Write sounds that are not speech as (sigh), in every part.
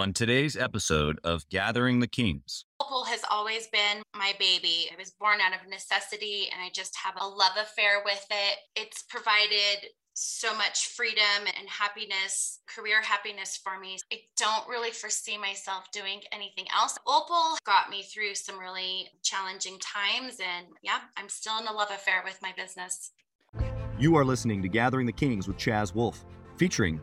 On today's episode of Gathering the Kings, Opal has always been my baby. I was born out of necessity and I just have a love affair with it. It's provided so much freedom and happiness, career happiness for me. I don't really foresee myself doing anything else. Opal got me through some really challenging times. And yeah, I'm still in a love affair with my business. You are listening to Gathering the Kings with Chaz Wolfe, featuring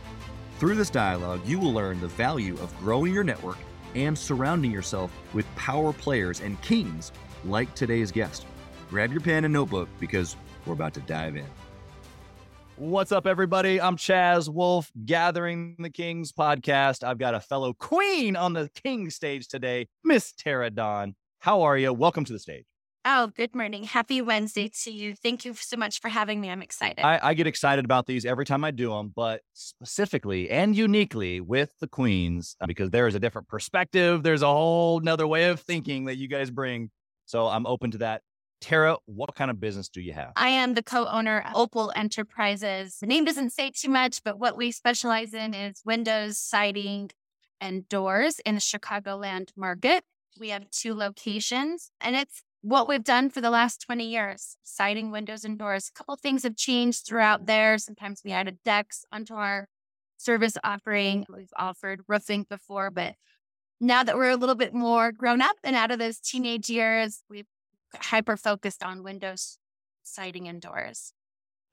Through this dialogue, you will learn the value of growing your network and surrounding yourself with power players and kings like today's guest. Grab your pen and notebook because we're about to dive in. What's up, everybody? I'm Chaz Wolfe, Gathering the Kings podcast. I've got a fellow queen on the king stage today, Miss Tara Dawn. How are you? Welcome to the stage. Oh, good morning. Happy Wednesday to you. Thank you so much for having me. I'm excited. I, I, get excited about these every time I do them, but specifically and uniquely with the Queens, uh, because there is a different perspective. There's a whole nother way of thinking that you guys bring. So I'm open to that. Tara, what kind of business do you have? I am the co owner of Opal Enterprises. The name doesn't say too much, but what we specialize in is windows, siding, and doors in the Chicagoland market. We have two locations, and it's what we've done for the last 20 years siding windows and doors a couple things have changed throughout there. Sometimes we added decks onto our service offering. We've offered roofing before but now that we're a little bit more grown up and out of those teenage years we've hyper focused on windows siding and doors.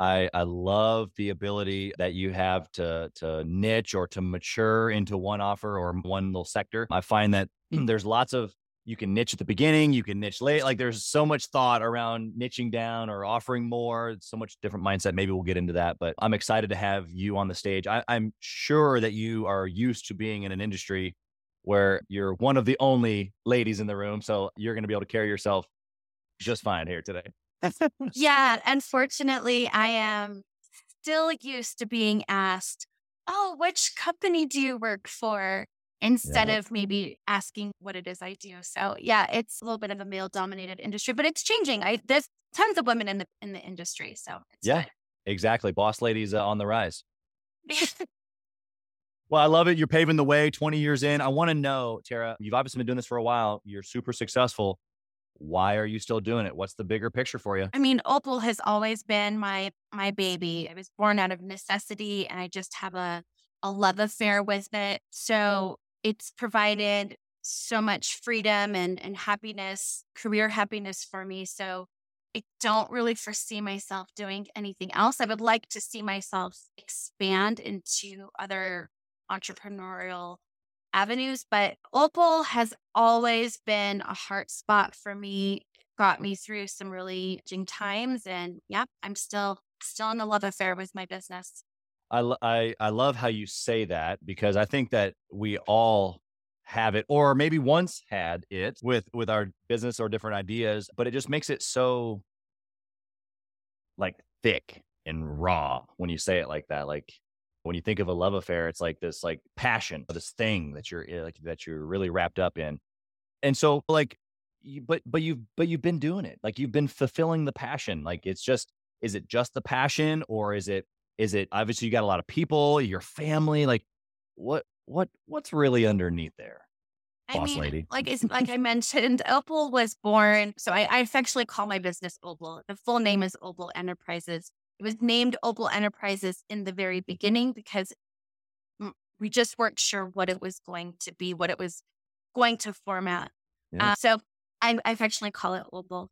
I, I love the ability that you have to to niche or to mature into one offer or one little sector. I find that (clears throat) there's lots of you can niche at the beginning, you can niche late. Like there's so much thought around niching down or offering more, so much different mindset. Maybe we'll get into that, but I'm excited to have you on the stage. I, I'm sure that you are used to being in an industry where you're one of the only ladies in the room. So you're going to be able to carry yourself just fine here today. (laughs) yeah. Unfortunately, I am still used to being asked, Oh, which company do you work for? Instead yeah. of maybe asking what it is I do. So yeah, it's a little bit of a male dominated industry, but it's changing. I there's tons of women in the in the industry. So yeah, good. exactly. Boss ladies uh, on the rise. (laughs) well, I love it. You're paving the way 20 years in. I want to know, Tara, you've obviously been doing this for a while. You're super successful. Why are you still doing it? What's the bigger picture for you? I mean, Opal has always been my my baby. I was born out of necessity and I just have a a love affair with it. So it's provided so much freedom and, and happiness, career happiness for me. So I don't really foresee myself doing anything else. I would like to see myself expand into other entrepreneurial avenues, but Opal has always been a heart spot for me, got me through some really challenging times. And yeah, I'm still still in a love affair with my business. I, I, I love how you say that because I think that we all have it or maybe once had it with with our business or different ideas but it just makes it so like thick and raw when you say it like that like when you think of a love affair it's like this like passion this thing that you're eh, like that you're really wrapped up in. And so like but but you've but you've been doing it like you've been fulfilling the passion like it's just is it just the passion or is it is it obviously you got a lot of people, your family? Like what what what's really underneath there? I boss mean, lady. Like like I (laughs) mentioned, Opal was born. So I, I affectionately call my business Opal. The full name is Opal Enterprises. It was named Opal Enterprises in the very beginning because we just weren't sure what it was going to be, what it was going to format. Yeah. Uh, so I, I affectionately call it Opal.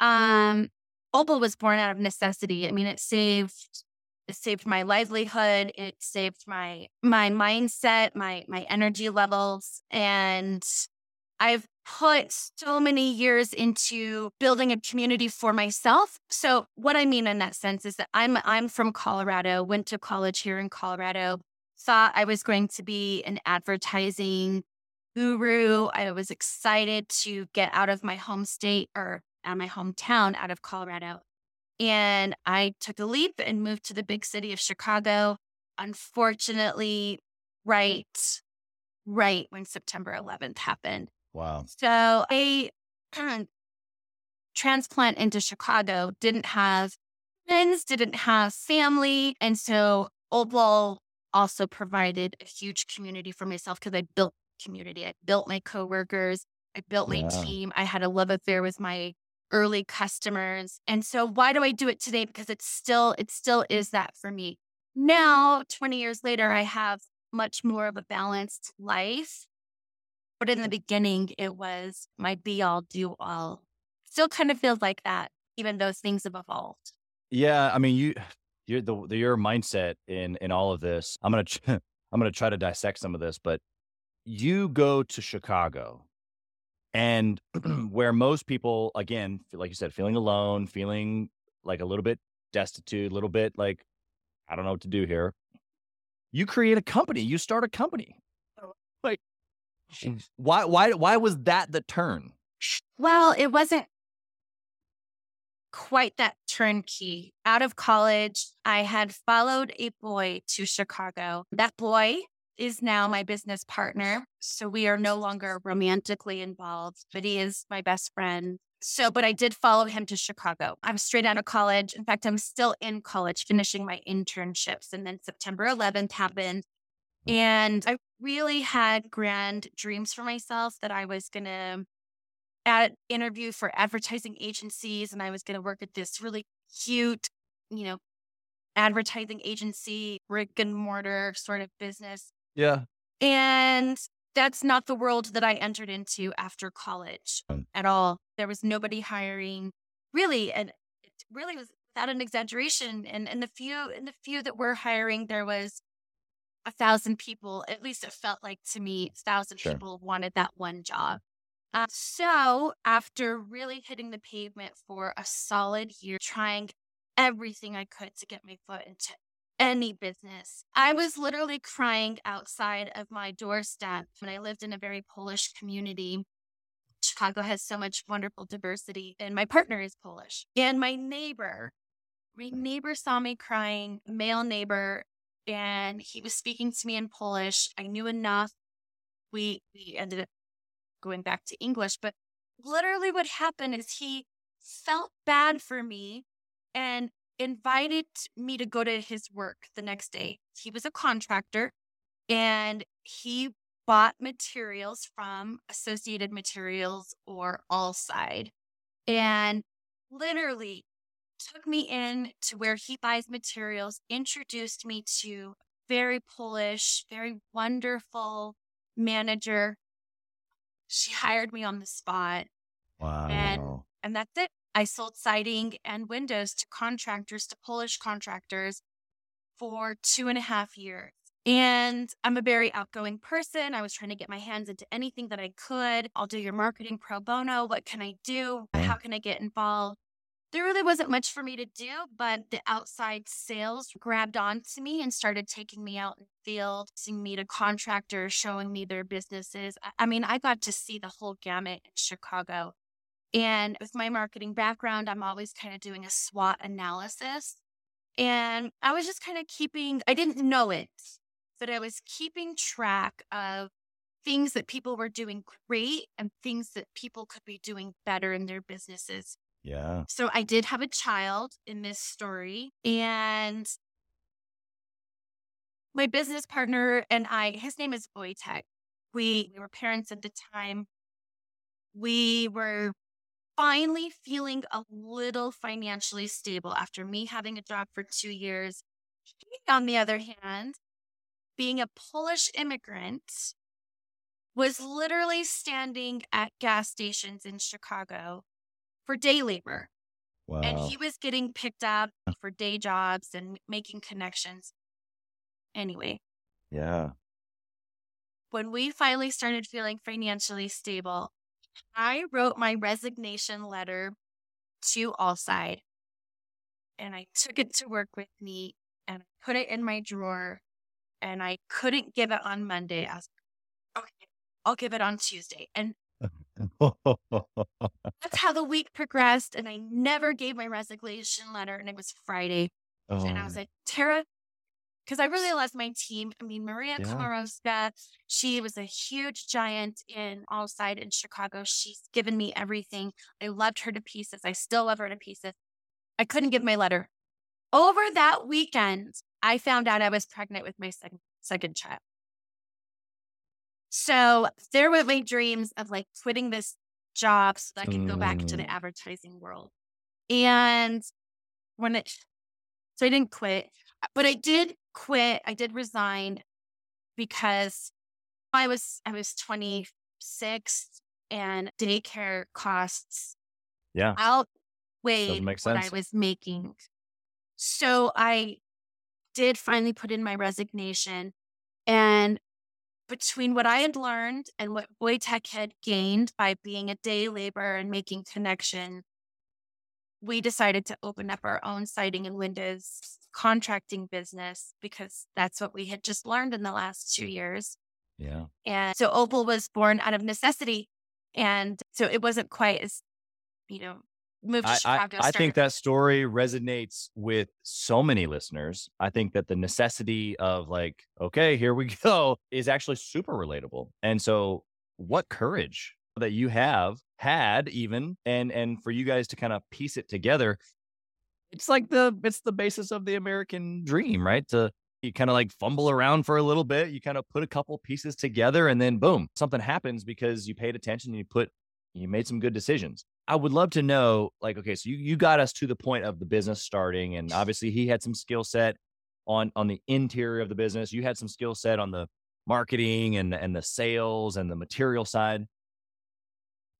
Um, Opal was born out of necessity. I mean, it saved it saved my livelihood. It saved my my mindset, my my energy levels, and I've put so many years into building a community for myself. So what I mean in that sense is that I'm I'm from Colorado, went to college here in Colorado, thought I was going to be an advertising guru. I was excited to get out of my home state or out of my hometown, out of Colorado. And I took a leap and moved to the big city of Chicago. Unfortunately, right, right when September 11th happened. Wow. So I (clears throat) transplant into Chicago, didn't have friends, didn't have family. And so Old also provided a huge community for myself because I built community. I built my coworkers. I built my yeah. team. I had a love affair with my early customers. And so why do I do it today? Because it's still, it still is that for me. Now, 20 years later, I have much more of a balanced life. But in the beginning, it was my be all, do all. Still kind of feels like that, even though things have evolved. Yeah. I mean, you, your, the, the, your mindset in, in all of this, I'm going to, (laughs) I'm going to try to dissect some of this, but you go to Chicago and (clears throat) where most people, again, like you said, feeling alone, feeling like a little bit destitute, a little bit like, I don't know what to do here. You create a company, you start a company. Oh. Like, why, why, why was that the turn? Well, it wasn't quite that turnkey. Out of college, I had followed a boy to Chicago. That boy is now my business partner. So we are no longer romantically involved, but he is my best friend. So, but I did follow him to Chicago. I'm straight out of college. In fact, I'm still in college finishing my internships. And then September 11th happened. And I really had grand dreams for myself that I was going to at interview for advertising agencies and I was going to work at this really cute, you know, advertising agency, brick and mortar sort of business. Yeah. And that's not the world that I entered into after college um, at all. There was nobody hiring really. And it really was without an exaggeration. And in the few, in the few that were hiring, there was a thousand people, at least it felt like to me, a thousand sure. people wanted that one job. Uh, so after really hitting the pavement for a solid year, trying everything I could to get my foot into any business. I was literally crying outside of my doorstep when I lived in a very Polish community. Chicago has so much wonderful diversity, and my partner is Polish. And my neighbor, my neighbor saw me crying, male neighbor, and he was speaking to me in Polish. I knew enough. We we ended up going back to English, but literally what happened is he felt bad for me and invited me to go to his work the next day. He was a contractor and he bought materials from Associated Materials or Allside and literally took me in to where he buys materials, introduced me to very Polish, very wonderful manager. She hired me on the spot. Wow. And and that's it. I sold siding and windows to contractors, to Polish contractors for two and a half years. And I'm a very outgoing person. I was trying to get my hands into anything that I could. I'll do your marketing pro bono. What can I do? How can I get involved? There really wasn't much for me to do, but the outside sales grabbed onto me and started taking me out in the field, seeing me to contractors, showing me their businesses. I mean, I got to see the whole gamut in Chicago. And with my marketing background, I'm always kind of doing a SWOT analysis. And I was just kind of keeping, I didn't know it, but I was keeping track of things that people were doing great and things that people could be doing better in their businesses. Yeah. So I did have a child in this story and my business partner and I, his name is Wojtek. We, we were parents at the time. We were finally feeling a little financially stable after me having a job for two years. He, on the other hand, being a Polish immigrant, was literally standing at gas stations in Chicago for day labor. Wow. And he was getting picked up for day jobs and making connections. Anyway. Yeah. When we finally started feeling financially stable, I wrote my resignation letter to Allside and I took it to work with me and I put it in my drawer and I couldn't give it on Monday. I was okay, I'll give it on Tuesday. And that's (laughs) how the week progressed. And I never gave my resignation letter. And it was Friday. Oh. And I was like, Tara, because I really love my team. I mean, Maria yeah. she was a huge giant in Allside in Chicago. She's given me everything. I loved her to pieces. I still love her to pieces. I couldn't give my letter. Over that weekend, I found out I was pregnant with my second, second child. So there went my dreams of like quitting this job so that I could go back to the mm. advertising world. And when it, so I didn't quit, but I did quit. I did resign because I was, I was 26 and daycare costs yeah outweighed what I was making. So I did finally put in my resignation and between what I had learned and what Wojtek had gained by being a day laborer and making connection, we decided to open up our own siding and windows contracting business because that's what we had just learned in the last two years. Yeah. And so Opal was born out of necessity. And so it wasn't quite as, you know, moved to I, Chicago. I, I think that story resonates with so many listeners. I think that the necessity of like, okay, here we (laughs) go is actually super relatable. And so what courage that you have had even and and for you guys to kind of piece it together it's like the it's the basis of the american dream right to you kind of like fumble around for a little bit you kind of put a couple pieces together and then boom something happens because you paid attention and you put you made some good decisions I would love to know, like, okay, so you, you got us to the point of the business starting, and obviously he had some skill set on on the interior of the business. You had some skill set on the marketing and and the sales and the material side.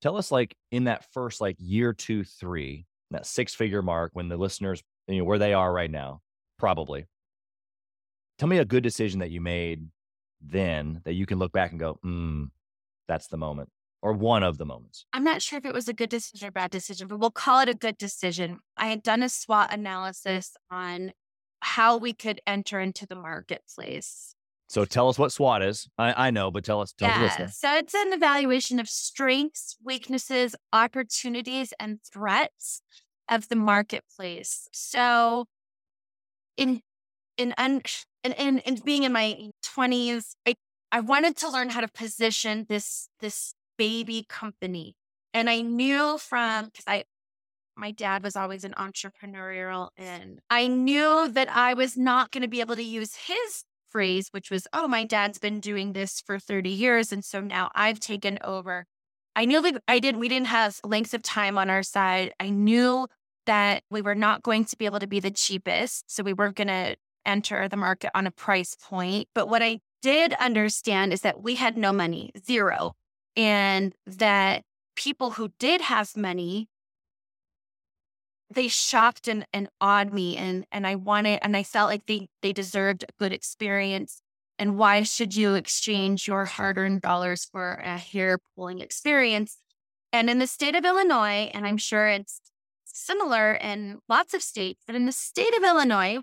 Tell us, like, in that first like year two, three, that six figure mark, when the listeners, you know, where they are right now, probably. Tell me a good decision that you made then that you can look back and go, mm, that's the moment or one of the moments? I'm not sure if it was a good decision or bad decision, but we'll call it a good decision. I had done a SWOT analysis on how we could enter into the marketplace. So tell us what SWOT is. I, I know, but tell us. Tell yeah. So it's an evaluation of strengths, weaknesses, opportunities, and threats of the marketplace. So in in in in, in being in my 20s, I I wanted to learn how to position this this baby company. And I knew from because I my dad was always an entrepreneurial and I knew that I was not going to be able to use his phrase, which was, oh, my dad's been doing this for 30 years. And so now I've taken over. I knew that I did, we didn't have lengths of time on our side. I knew that we were not going to be able to be the cheapest. So we weren't going to enter the market on a price point. But what I did understand is that we had no money, zero and that people who did have money they shocked and, and awed me and and I wanted and I felt like they they deserved a good experience. And why should you exchange your hard-earned dollars for a hair pulling experience? And in the state of Illinois, and I'm sure it's similar in lots of states, but in the state of Illinois,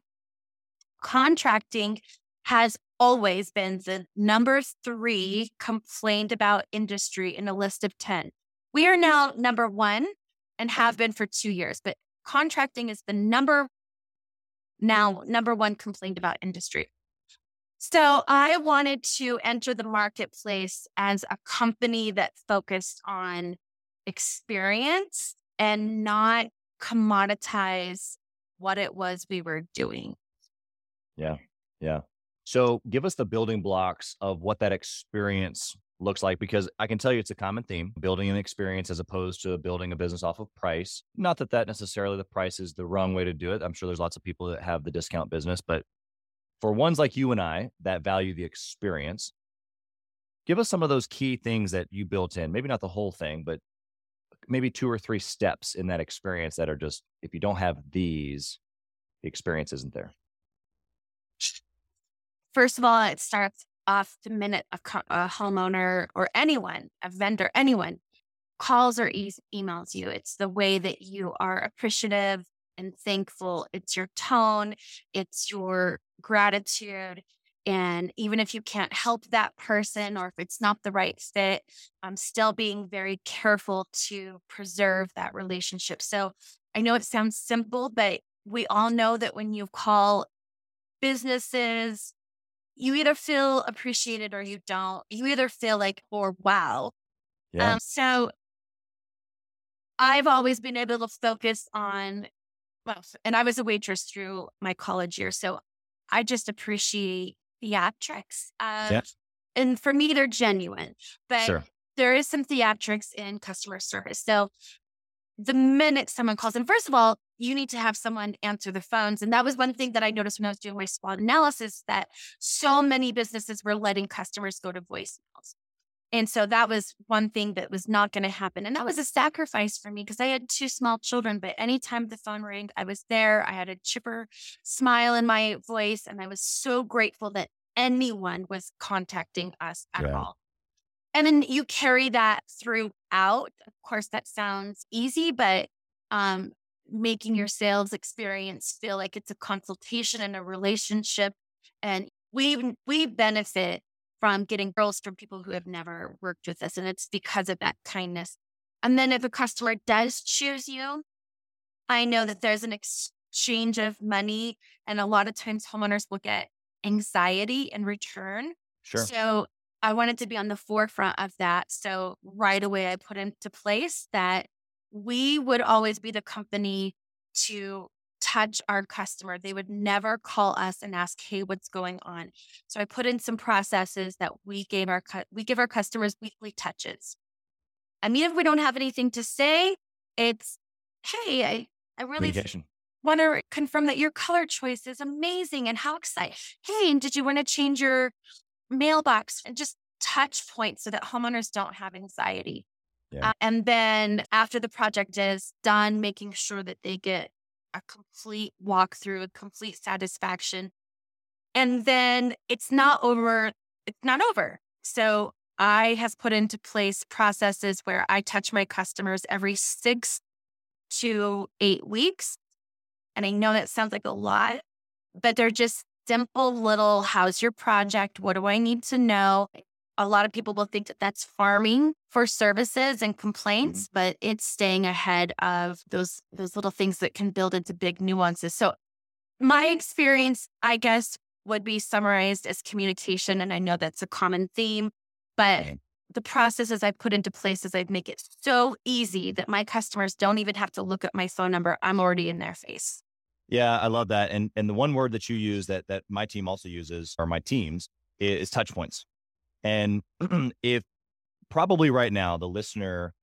contracting has always been the number three complained about industry in a list of 10. We are now number one and have been for two years, but contracting is the number now number one complained about industry. So I wanted to enter the marketplace as a company that focused on experience and not commoditize what it was we were doing. Yeah. Yeah. So give us the building blocks of what that experience looks like because I can tell you it's a common theme building an experience as opposed to building a business off of price. Not that that necessarily the price is the wrong way to do it. I'm sure there's lots of people that have the discount business, but for ones like you and I that value the experience, give us some of those key things that you built in. Maybe not the whole thing, but maybe two or three steps in that experience that are just if you don't have these, the experience isn't there. First of all, it starts off the minute a, co- a homeowner or anyone, a vendor, anyone calls or e- emails you. It's the way that you are appreciative and thankful. It's your tone, it's your gratitude. And even if you can't help that person or if it's not the right fit, I'm still being very careful to preserve that relationship. So I know it sounds simple, but we all know that when you call businesses, you either feel appreciated or you don't. You either feel like, or wow. Yeah. Um, so I've always been able to focus on, well, and I was a waitress through my college year. So I just appreciate theatrics. Uh, yeah. And for me, they're genuine, but sure. there is some theatrics in customer service. So the minute someone calls in, first of all, you need to have someone answer the phones. And that was one thing that I noticed when I was doing my SWOT analysis that so many businesses were letting customers go to voicemails. And so that was one thing that was not going to happen. And that was a sacrifice for me because I had two small children. But anytime the phone rang, I was there. I had a chipper smile in my voice. And I was so grateful that anyone was contacting us at yeah. all. And then you carry that throughout. Of course, that sounds easy, but um, making your sales experience feel like it's a consultation and a relationship. And we we benefit from getting girls from people who have never worked with us. And it's because of that kindness. And then if a customer does choose you, I know that there's an exchange of money. And a lot of times homeowners will get anxiety in return. Sure. So I wanted to be on the forefront of that. So right away, I put into place that we would always be the company to touch our customer. They would never call us and ask, "Hey, what's going on?" So I put in some processes that we gave our we give our customers weekly touches. I mean, if we don't have anything to say, it's, "Hey, I I really want to confirm that your color choice is amazing and how exciting. Hey, and did you want to change your mailbox and just touch points so that homeowners don't have anxiety?" Yeah. Uh, and then after the project is done, making sure that they get a complete walkthrough, a complete satisfaction. And then it's not over. It's not over. So I have put into place processes where I touch my customers every six to eight weeks. And I know that sounds like a lot, but they're just simple little how's your project? What do I need to know? a lot of people will think that that's farming for services and complaints, mm-hmm. but it's staying ahead of those those little things that can build into big nuances. So my experience, I guess, would be summarized as communication. And I know that's a common theme, but the processes I put into place is I make it so easy that my customers don't even have to look at my phone number. I'm already in their face. Yeah, I love that. And and the one word that you use that that my team also uses, or my teams, is touch points. And (clears throat) if probably right now the listener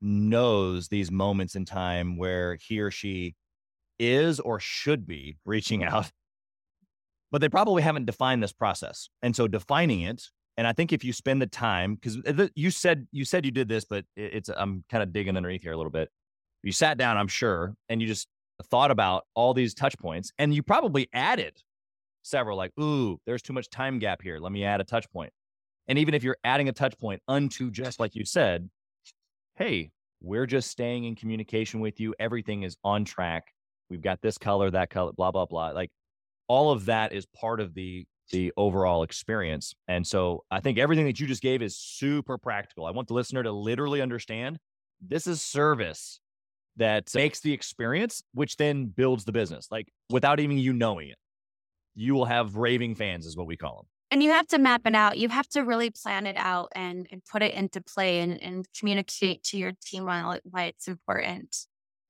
knows these moments in time where he or she is or should be reaching (laughs) out, but they probably haven't defined this process. And so defining it, and I think if you spend the time, because you said you said you did this, but it's I'm kind of digging underneath here a little bit. You sat down, I'm sure, and you just thought about all these touch points, and you probably added several, like, ooh, there's too much time gap here. Let me add a touch point. And even if you're adding a touch point unto just like you said, hey, we're just staying in communication with you. Everything is on track. We've got this color, that color, blah, blah, blah. Like all of that is part of the the overall experience. And so I think everything that you just gave is super practical. I want the listener to literally understand this is service that makes the experience, which then builds the business. Like without even you knowing it, you will have raving fans, is what we call them. And you have to map it out. You have to really plan it out and, and put it into play and, and communicate to your team why, why it's important.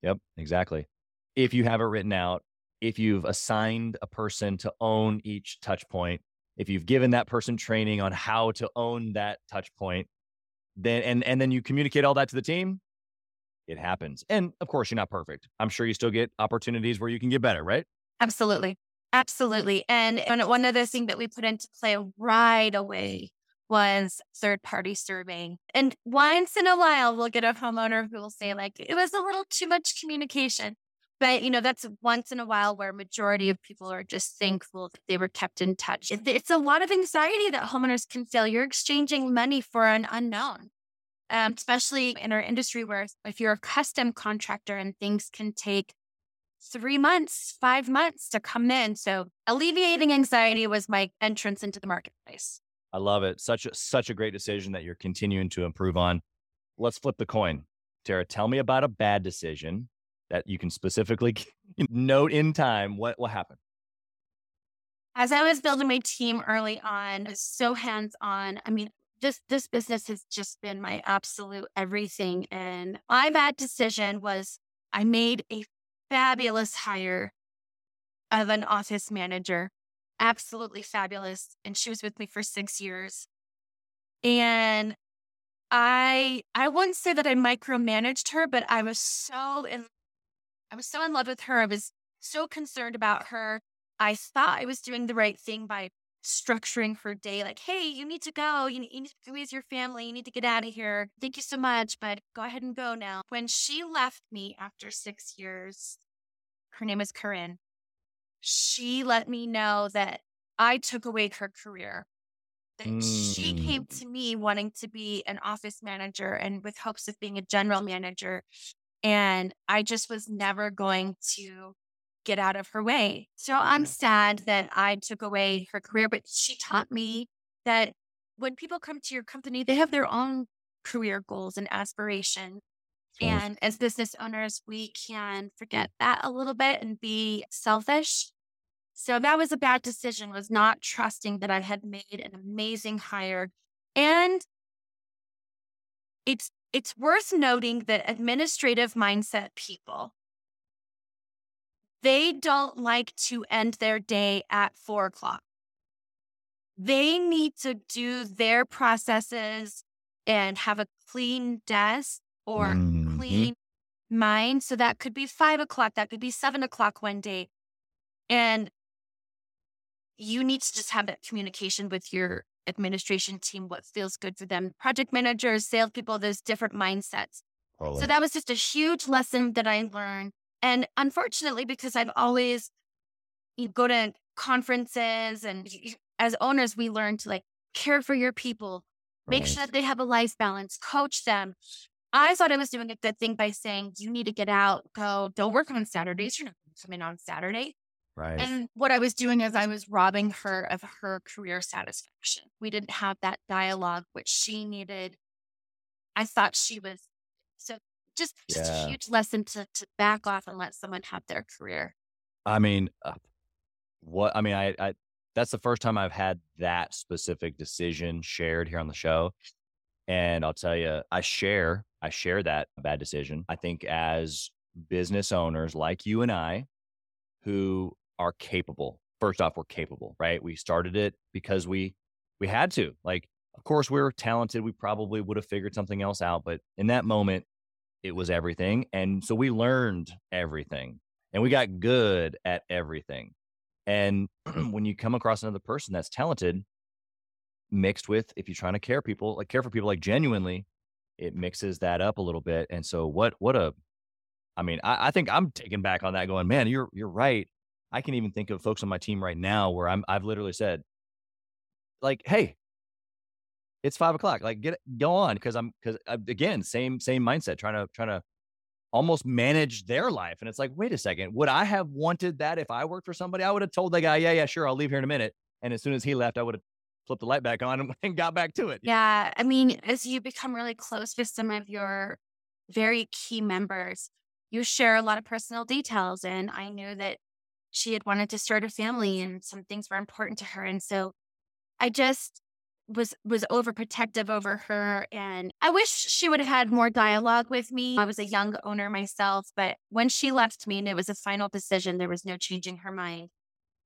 Yep, exactly. If you have it written out, if you've assigned a person to own each touch point, if you've given that person training on how to own that touch point, then and and then you communicate all that to the team, it happens. And of course, you're not perfect. I'm sure you still get opportunities where you can get better, right? Absolutely. Absolutely. And, one other thing that we put into play right away was third party surveying. And once in a while, we'll get a homeowner who will say, like, it was a little too much communication. But, you know, that's once in a while where majority of people are just thankful that they were kept in touch. It's a lot of anxiety that homeowners can feel. You're exchanging money for an unknown, um, especially in our industry where if you're a custom contractor and things can take three months, five months to come in. So alleviating anxiety was my entrance into the marketplace. I love it. Such a, such a great decision that you're continuing to improve on. Let's flip the coin. Tara, tell me about a bad decision that you can specifically (laughs) note in time. What what happened? As I was building my team early on, so hands on. I mean, this this business has just been my absolute everything. And my bad decision was I made a fabulous hire of an office manager, absolutely fabulous. And she was with me for six years. And I I wouldn't say that I micromanaged her, but I was so in I was so in love with her. I was so concerned about her. I thought I was doing the right thing by structuring her day like, hey, you need to go. You need, you need to be with your family. You need to get out of here. Thank you so much, but go ahead and go now. When she left me after six years, her name is Corinne. She let me know that I took away her career. That mm. she came mm. to me wanting to be an office manager and with hopes of being a general manager. And I just was never going to get out of her way. So I'm sad that I took away her career, but she taught me that when people come to your company, they have their own career goals and aspirations. And as business owners, we can forget that a little bit and be selfish. So that was a bad decision, was not trusting that I had made an amazing hire. And it's it's worth noting that administrative mindset people they don't like to end their day at four o'clock. They need to do their processes and have a clean desk or mm-hmm. clean mind. So that could be five o'clock, that could be seven o'clock one day. And you need to just have that communication with your administration team, what feels good for them. Project managers, salespeople, there's different mindsets. So that was just a huge lesson that I learned and unfortunately, because I've always you go to conferences and as owners, we learn to like care for your people, make right. sure that they have a life balance, coach them. I thought I was doing a good thing by saying, you need to get out, go, don't work on Saturdays. You're not going to come in on Saturday. Right. And what I was doing is I was robbing her of her career satisfaction. We didn't have that dialogue, which she needed. I thought she was so just, just yeah. a huge lesson to, to back off and let someone have their career. I mean, uh, what, I mean, I, I, that's the first time I've had that specific decision shared here on the show. And I'll tell you, I share, I share that bad decision. I think as business owners like you and I, who are capable, first off, we're capable, right? We started it because we, we had to. Like, of course, we are talented. We probably would have figured something else out. But in that moment, it was everything. And so we learned everything and we got good at everything. And (clears throat) when you come across another person that's talented, mixed with if you're trying to care people, like care for people like genuinely, it mixes that up a little bit. And so what what a I mean, I, I think I'm taken back on that going, man, you're you're right. I can even think of folks on my team right now where I'm I've literally said, like, hey, it's five o'clock. Like get go on because I'm because uh, again same same mindset trying to trying to almost manage their life and it's like wait a second would I have wanted that if I worked for somebody I would have told the guy yeah yeah sure I'll leave here in a minute and as soon as he left I would have flipped the light back on (laughs) and got back to it. Yeah, I mean as you become really close with some of your very key members, you share a lot of personal details and I knew that she had wanted to start a family and some things were important to her and so I just was was overprotective over her and I wish she would have had more dialogue with me. I was a young owner myself, but when she left me and it was a final decision, there was no changing her mind.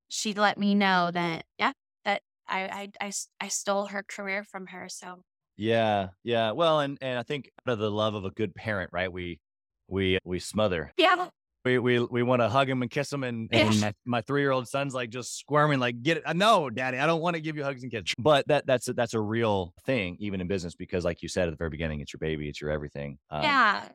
She let me know that yeah, that I I I, I stole her career from her. So yeah, yeah. Well, and and I think out of the love of a good parent, right? We we we smother. Yeah we we we want to hug him and kiss him and, and my, my three-year-old son's like just squirming like get it no daddy i don't want to give you hugs and kisses. But that that's a, that's a real thing even in business because like you said at the very beginning it's your baby it's your everything um, yeah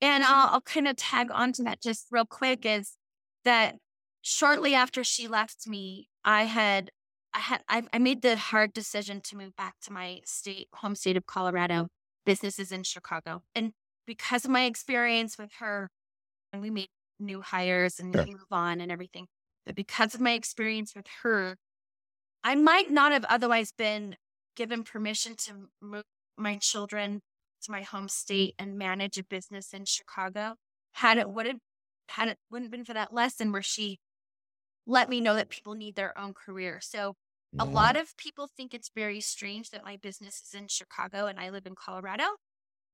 and I'll, I'll kind of tag onto that just real quick is that shortly after she left me i had i had I, I made the hard decision to move back to my state home state of colorado. Business is in chicago and because of my experience with her and we made new hires and move on and everything. But because of my experience with her, I might not have otherwise been given permission to move my children to my home state and manage a business in Chicago had it would have had it wouldn't been for that lesson where she let me know that people need their own career. So a lot of people think it's very strange that my business is in Chicago and I live in Colorado.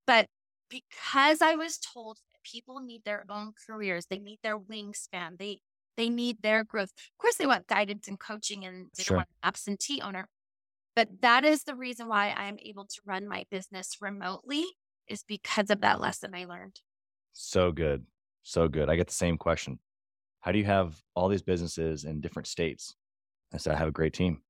But because I was told people need their own careers, they need their wingspan, they they need their growth. Of course, they want guidance and coaching and they sure. don't want an absentee owner. But that is the reason why I'm able to run my business remotely is because of that lesson I learned. So good. So good. I get the same question. How do you have all these businesses in different states? I said, I have a great team.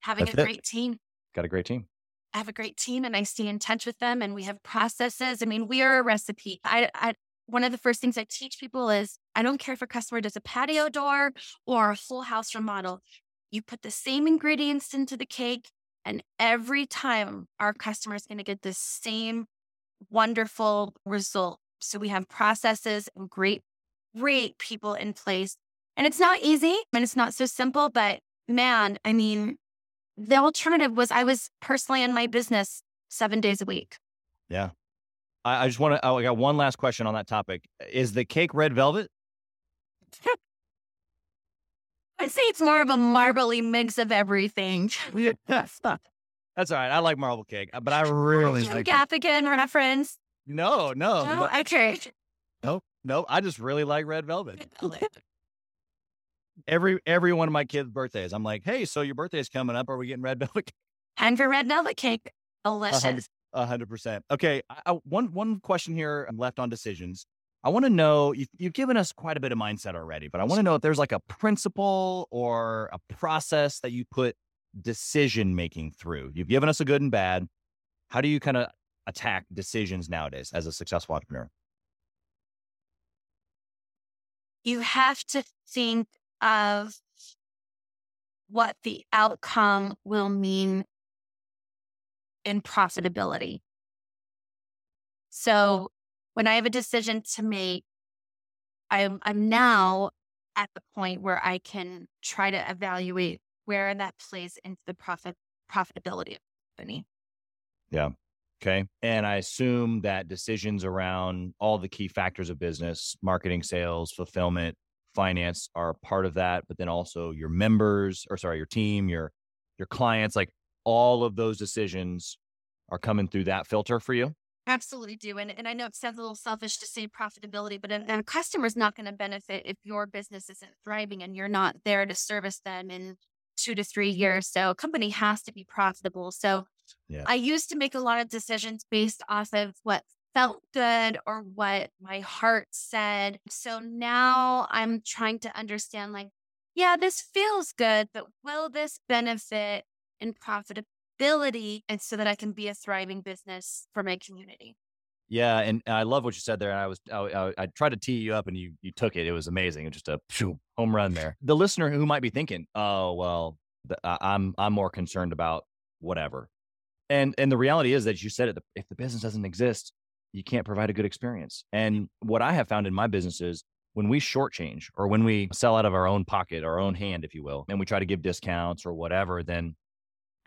Having That's a great team. Got a great team. I have a great team and I stay in touch with them and we have processes. I mean, we are a recipe. I, I one of the first things I teach people is I don't care if a customer does a patio door or a whole house remodel. You put the same ingredients into the cake, and every time our customer is going to get the same wonderful result. So we have processes and great, great people in place. And it's not easy and it's not so simple, but man, I mean, the alternative was I was personally in my business seven days a week. Yeah. I, I just want to, oh, I got one last question on that topic. Is the cake red velvet? (laughs) I'd say it's more of a marbly mix of everything. (laughs) That's all right. I like marble cake, uh, but I (laughs) really like Gaffigan reference. No, no. No, okay. Nope, nope. I just really like red velvet. Every every one of my kids' birthdays, I'm like, hey, so your birthday is coming up. Are we getting red (laughs) velvet cake? And for red velvet cake. Delicious. A hundred percent. Okay. I, I, one one question here I'm left on decisions. I want to know you've, you've given us quite a bit of mindset already, but I want to know if there's like a principle or a process that you put decision making through. You've given us a good and bad. How do you kind of attack decisions nowadays as a successful entrepreneur? You have to think of what the outcome will mean in profitability. So when I have a decision to make, I'm, I'm now at the point where I can try to evaluate where that plays into the profit profitability of the company. Yeah. Okay. And I assume that decisions around all the key factors of business, marketing, sales, fulfillment, finance are part of that, but then also your members or sorry, your team, your your clients, like all of those decisions are coming through that filter for you? Absolutely do. And, and I know it sounds a little selfish to say profitability, but a, a customer's not going to benefit if your business isn't thriving and you're not there to service them in two to three years. So a company has to be profitable. So yeah. I used to make a lot of decisions based off of what felt good or what my heart said. So now I'm trying to understand like, yeah, this feels good, but will this benefit in profitability and so that I can be a thriving business for my community? Yeah, and I love what you said there. And I was I, I, I, tried to tee you up, and you you took it. It was amazing. It was just a home run there. The listener who might be thinking, "Oh well, the, I'm I'm more concerned about whatever," and and the reality is that you said it. If the business doesn't exist, you can't provide a good experience. And what I have found in my business is when we shortchange or when we sell out of our own pocket, our own hand, if you will, and we try to give discounts or whatever, then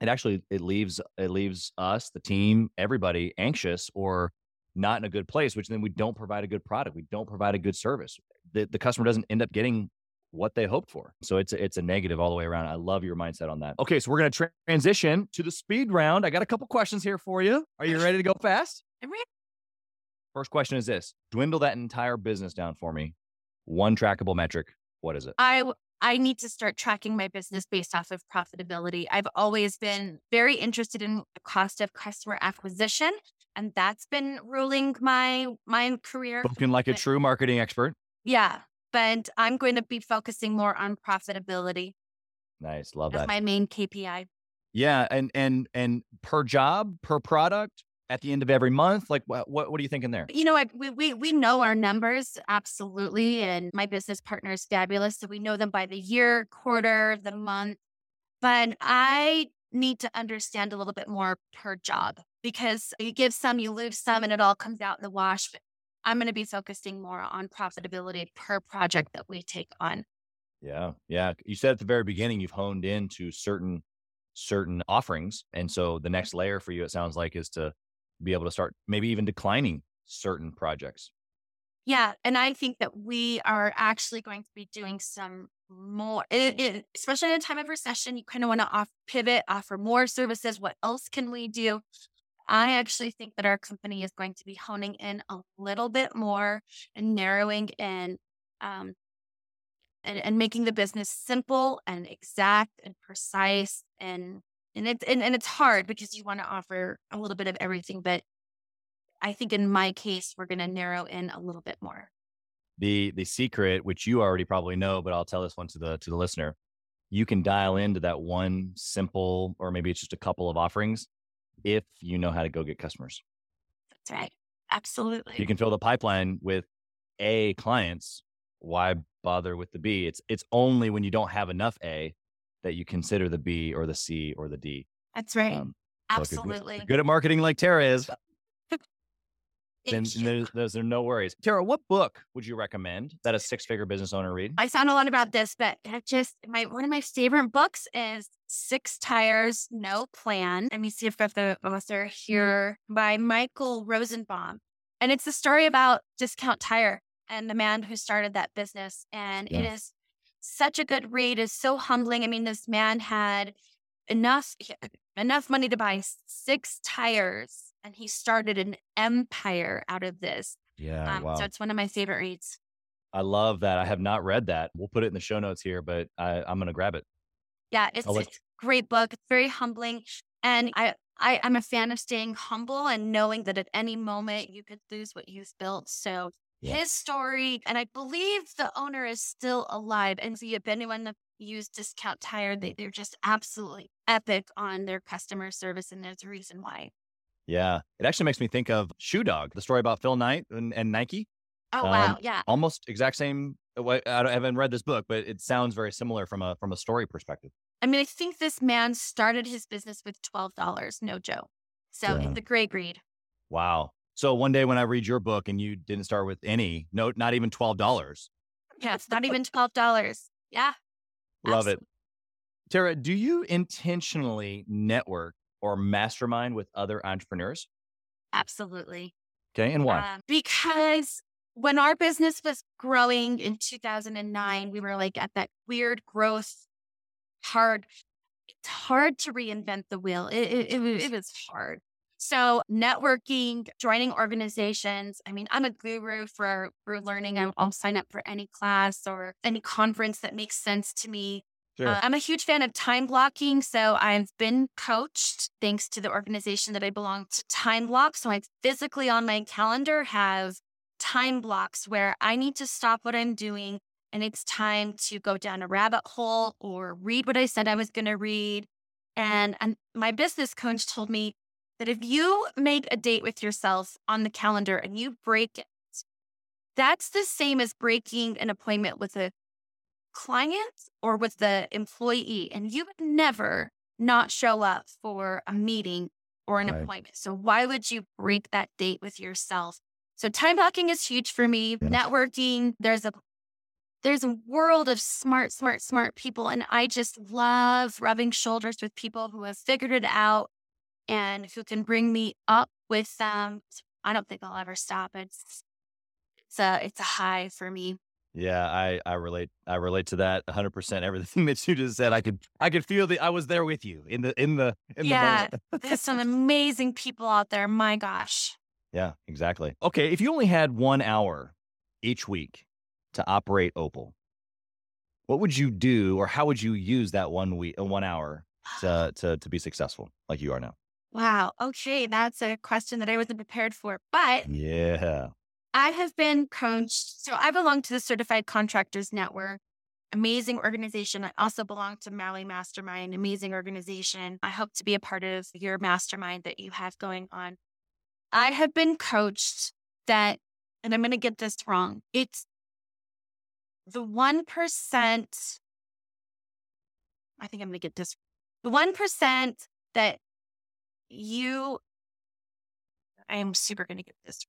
it actually it leaves it leaves us, the team, everybody anxious or not in a good place, which then we don't provide a good product. We don't provide a good service. The, the customer doesn't end up getting what they hoped for. So it's a, it's a negative all the way around. I love your mindset on that. Okay, so we're going to tra- transition to the speed round. I got a couple questions here for you. Are you ready to go fast? I'm ready. First question is this: Dwindle that entire business down for me. One trackable metric. What is it? I I need to start tracking my business based off of profitability. I've always been very interested in the cost of customer acquisition, and that's been ruling my my career. Looking like a true marketing expert. Yeah, but I'm going to be focusing more on profitability. Nice, love that's that. My main KPI. Yeah, and and and per job, per product, at the end of every month? Like, what what, what are you thinking there? You know, I, we, we we know our numbers absolutely, and my business partner is fabulous, so we know them by the year, quarter, the month. But I need to understand a little bit more per job because you give some, you lose some, and it all comes out in the wash. But I'm going to be focusing more on profitability per project that we take on. Yeah. Yeah. You said at the very beginning, you've honed into certain, certain offerings. And so the next layer for you, it sounds like, is to be able to start maybe even declining certain projects. Yeah. And I think that we are actually going to be doing some more, it, it, especially in a time of recession, you kind of want to off pivot, offer more services. What else can we do? I actually think that our company is going to be honing in a little bit more and narrowing in um, and, and making the business simple and exact and precise and and it's and, and it's hard because you want to offer a little bit of everything but i think in my case we're going to narrow in a little bit more the the secret which you already probably know but i'll tell this one to the to the listener you can dial into that one simple or maybe it's just a couple of offerings if you know how to go get customers. That's right. Absolutely. You can fill the pipeline with A clients. Why bother with the B? It's it's only when you don't have enough A that you consider the B or the C or the D. That's right. Um, Absolutely. good, good at marketing like Tara is (laughs) then there's, there's no worries. Tara, what book would you recommend that a six figure business owner read? I sound a lot about this, but I just my one of my favorite books is Six Tires, No Plan. Let me see if I've got the author here by Michael Rosenbaum. And it's a story about Discount Tire and the man who started that business. And yeah. it is such a good read. Is so humbling. I mean, this man had enough (clears throat) enough money to buy six tires and he started an empire out of this. Yeah. Um, wow. So it's one of my favorite reads. I love that. I have not read that. We'll put it in the show notes here, but I, am going to grab it. Yeah, it's, let- it's a great book. It's very humbling. And I, I, I'm a fan of staying humble and knowing that at any moment you could lose what you've built. So yeah. his story, and I believe the owner is still alive. And so if anyone that used Discount Tire, they, they're just absolutely epic on their customer service. And there's a reason why. Yeah. It actually makes me think of Shoe Dog, the story about Phil Knight and, and Nike. Oh, wow. Um, yeah. Almost exact same. Uh, I haven't read this book, but it sounds very similar from a from a story perspective. I mean, I think this man started his business with twelve dollars, no joke. So yeah. it's a great read. Wow. So one day when I read your book and you didn't start with any, no, not even twelve dollars. Yeah, it's not even twelve dollars. Yeah. Love absolutely. it. Tara, do you intentionally network or mastermind with other entrepreneurs? Absolutely. Okay. And why? Um, because when our business was growing in 2009, we were like at that weird growth, hard. It's hard to reinvent the wheel. It, it, it, it was hard. So networking, joining organizations. I mean, I'm a guru for, for learning. I'll sign up for any class or any conference that makes sense to me. Sure. Uh, I'm a huge fan of time blocking. So I've been coached thanks to the organization that I belong to, Time Block. So I physically on my calendar have time blocks where I need to stop what I'm doing and it's time to go down a rabbit hole or read what I said I was going to read. And, and my business coach told me that if you make a date with yourself on the calendar and you break it, that's the same as breaking an appointment with a client or with the employee, and you would never not show up for a meeting or an right. appointment. So why would you break that date with yourself? So time blocking is huge for me. Networking, there's a there's a world of smart, smart, smart people. And I just love rubbing shoulders with people who have figured it out and who can bring me up with them. I don't think I'll ever stop. It's it's a it's a high for me. Yeah, I I relate I relate to that 100%. Everything (laughs) that you just said, I could I could feel the I was there with you in the in the in yeah, the (laughs) there's some amazing people out there. My gosh. Yeah, exactly. Okay, if you only had 1 hour each week to operate Opal, what would you do or how would you use that one week uh, 1 hour (sighs) to to to be successful like you are now? Wow. Okay, that's a question that I wasn't prepared for. But Yeah. I have been coached. So I belong to the Certified Contractors Network, amazing organization. I also belong to Maui Mastermind, amazing organization. I hope to be a part of your mastermind that you have going on. I have been coached that, and I'm going to get this wrong, it's the 1%. I think I'm going to get this. The 1% that you, I am super going to get this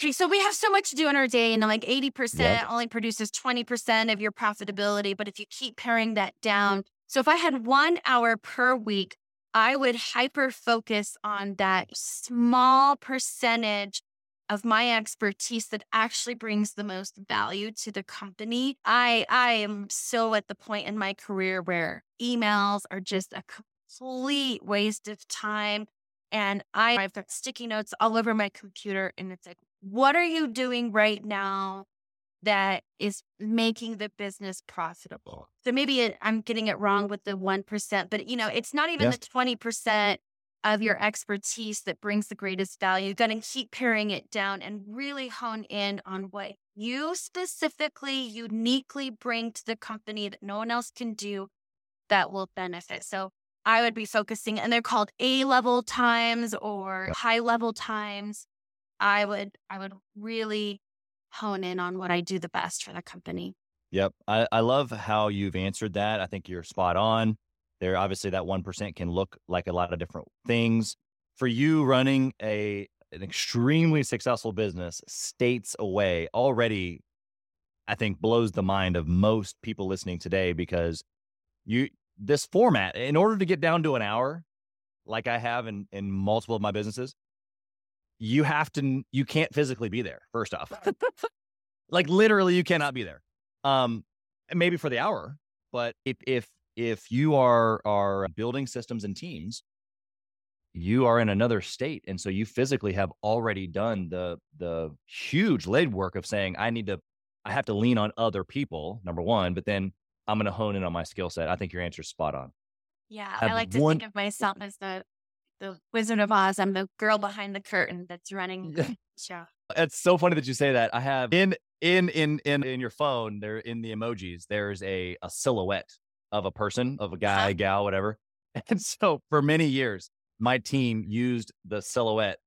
Okay, so we have so much to do in our day, and like 80% yep. only produces 20% of your profitability. But if you keep paring that down, so if I had one hour per week, I would hyper focus on that small percentage of my expertise that actually brings the most value to the company. I I am so at the point in my career where emails are just a complete waste of time. And I, I've got sticky notes all over my computer. And it's like, what are you doing right now that is making the business profitable? So maybe it, I'm getting it wrong with the 1%, but you know, it's not even the 20% of your expertise that brings the greatest value. You've got to keep paring it down and really hone in on what you specifically, uniquely bring to the company that no one else can do that will benefit. So I would be focusing, and they're called A level times or high level times. I would I would really hone in on what I do the best for the company. Yep. I, I love how you've answered that. I think you're spot on. There obviously that one percent can look like a lot of different things. For you running a an extremely successful business states away already, I think blows the mind of most people listening today because you this format, in order to get down to an hour, like I have in, in multiple of my businesses, you have to, you can't physically be there, first off. (laughs) like literally, you cannot be there. Um, maybe for the hour, but if, if, if you are, are building systems and teams, you are in another state. And so you physically have already done the, the huge lead work of saying, I need to, I have to lean on other people, number one, but then I'm going to hone in on my skill set. I think your answer is spot on. Yeah, I like to one... think of myself as the the Wizard of Oz. I'm the girl behind the curtain that's running (laughs) the show. It's so funny that you say that. I have in in in in in your phone there in the emojis. There's a a silhouette of a person, of a guy, uh-huh. gal, whatever. (laughs) And so for many years, my team used the silhouette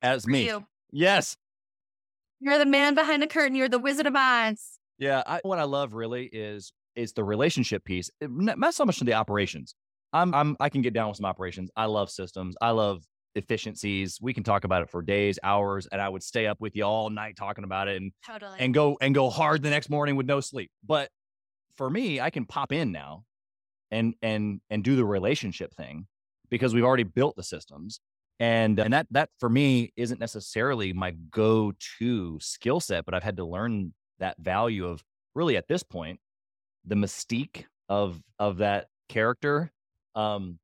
as for me. You. Yes. You're the man behind the curtain. You're the Wizard of Oz. Yeah, I, what I love really is is the relationship piece. Eh, it, not so much to the operations. I'm, I'm, I can get down with some operations. I love systems. I love efficiencies. We can talk about it for days, hours, and I would stay up with you all night talking about it and totally. and go and go hard the next morning with no sleep. But for me, I can pop in now and and and do the relationship thing because we've already built the systems. And and that that for me isn't necessarily my go-to skill set, but I've had to learn that value of really at this point the mystique of of that character um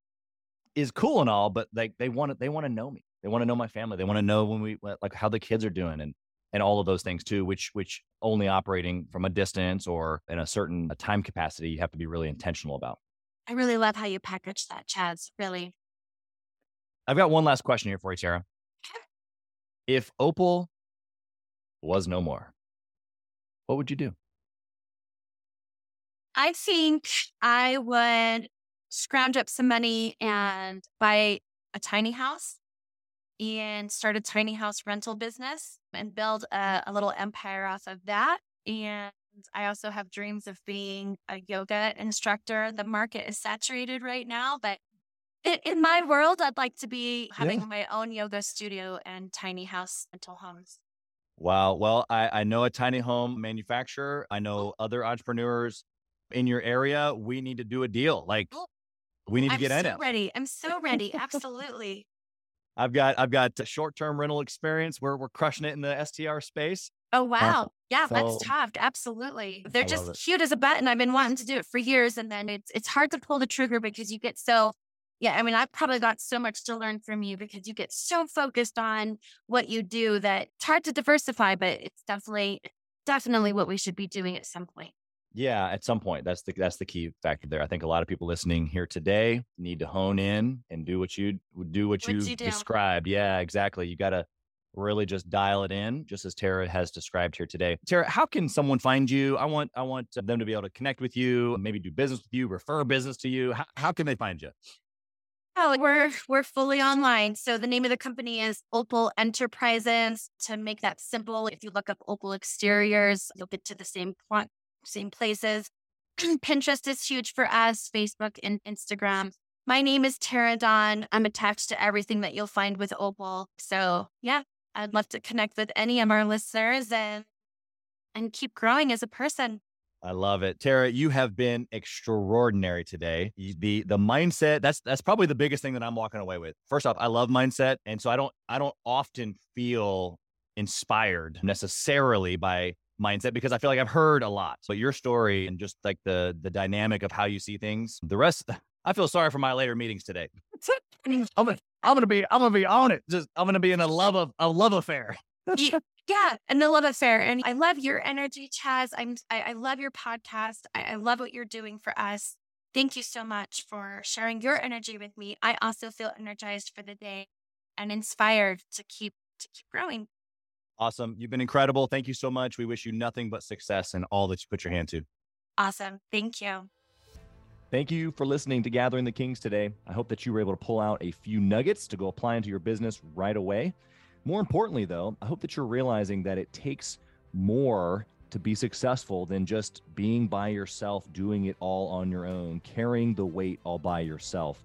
is cool and all but like they want to they want to know me. They want to know my family. They want to know when we like how the kids are doing and and all of those things too which which only operating from a distance or in a certain a time capacity you have to be really intentional about. I really love how you package that chaz really. I've got one last question here for you tara. If opal was no more what would you do I think I would scrounge up some money and buy a tiny house and start a tiny house rental business and build a, a little empire off of that. And I also have dreams of being a yoga instructor. The market is saturated right now, but in my world, I'd like to be having yeah. my own yoga studio and tiny house rental homes. Wow. Well, I, I know a tiny home manufacturer. I know other entrepreneurs in your area, we need to do a deal. Like we need to I'm get so in it. Ready. I'm so ready. (laughs) Absolutely. I've got I've got short-term rental experience where we're crushing it in the STR space. Oh uh, wow. Uh, yeah, so, let's talk. Absolutely. They're just cute as a button. I've been wanting to do it for years and then it's it's hard to pull the trigger because you get so yeah, I mean, I've probably got so much to learn from you because you get so focused on what you do that it's hard to diversify, but it's definitely definitely what we should be doing at some point. Yeah, at some point, that's the that's the key factor there. I think a lot of people listening here today need to hone in and do what you do what you, you described. Yeah, exactly. You got to really just dial it in, just as Tara has described here today. Tara, how can someone find you? I want I want them to be able to connect with you, maybe do business with you, refer business to you. How, how can they find you? Oh, we're we're fully online. So the name of the company is Opal Enterprises. To make that simple, if you look up Opal Exteriors, you'll get to the same point same places. (clears throat) Pinterest is huge for us, Facebook and Instagram. My name is Tara Dawn. I'm attached to everything that you'll find with Opal. So, yeah, I'd love to connect with any of our listeners and and keep growing as a person. I love it. Tara, you have been extraordinary today. The the mindset, that's that's probably the biggest thing that I'm walking away with. First off, I love mindset. And so I don't I don't often feel inspired necessarily by mindset because I feel like I've heard a lot. So your story and just like the the dynamic of how you see things. The rest (laughs) I feel sorry for my later meetings today. I'm gonna, I'm gonna be I'm gonna be on it. Just I'm gonna be in a love of a love affair. (laughs) Yeah, and the love affair. And I love your energy, Chaz. I'm I, I love your podcast. I, I love what you're doing for us. Thank you so much for sharing your energy with me. I also feel energized for the day and inspired to keep to keep growing. Awesome. You've been incredible. Thank you so much. We wish you nothing but success in all that you put your hand to. Awesome. Thank you. Thank you for listening to Gathering the Kings today. I hope that you were able to pull out a few nuggets to go apply into your business right away. More importantly, though, I hope that you're realizing that it takes more to be successful than just being by yourself, doing it all on your own, carrying the weight all by yourself.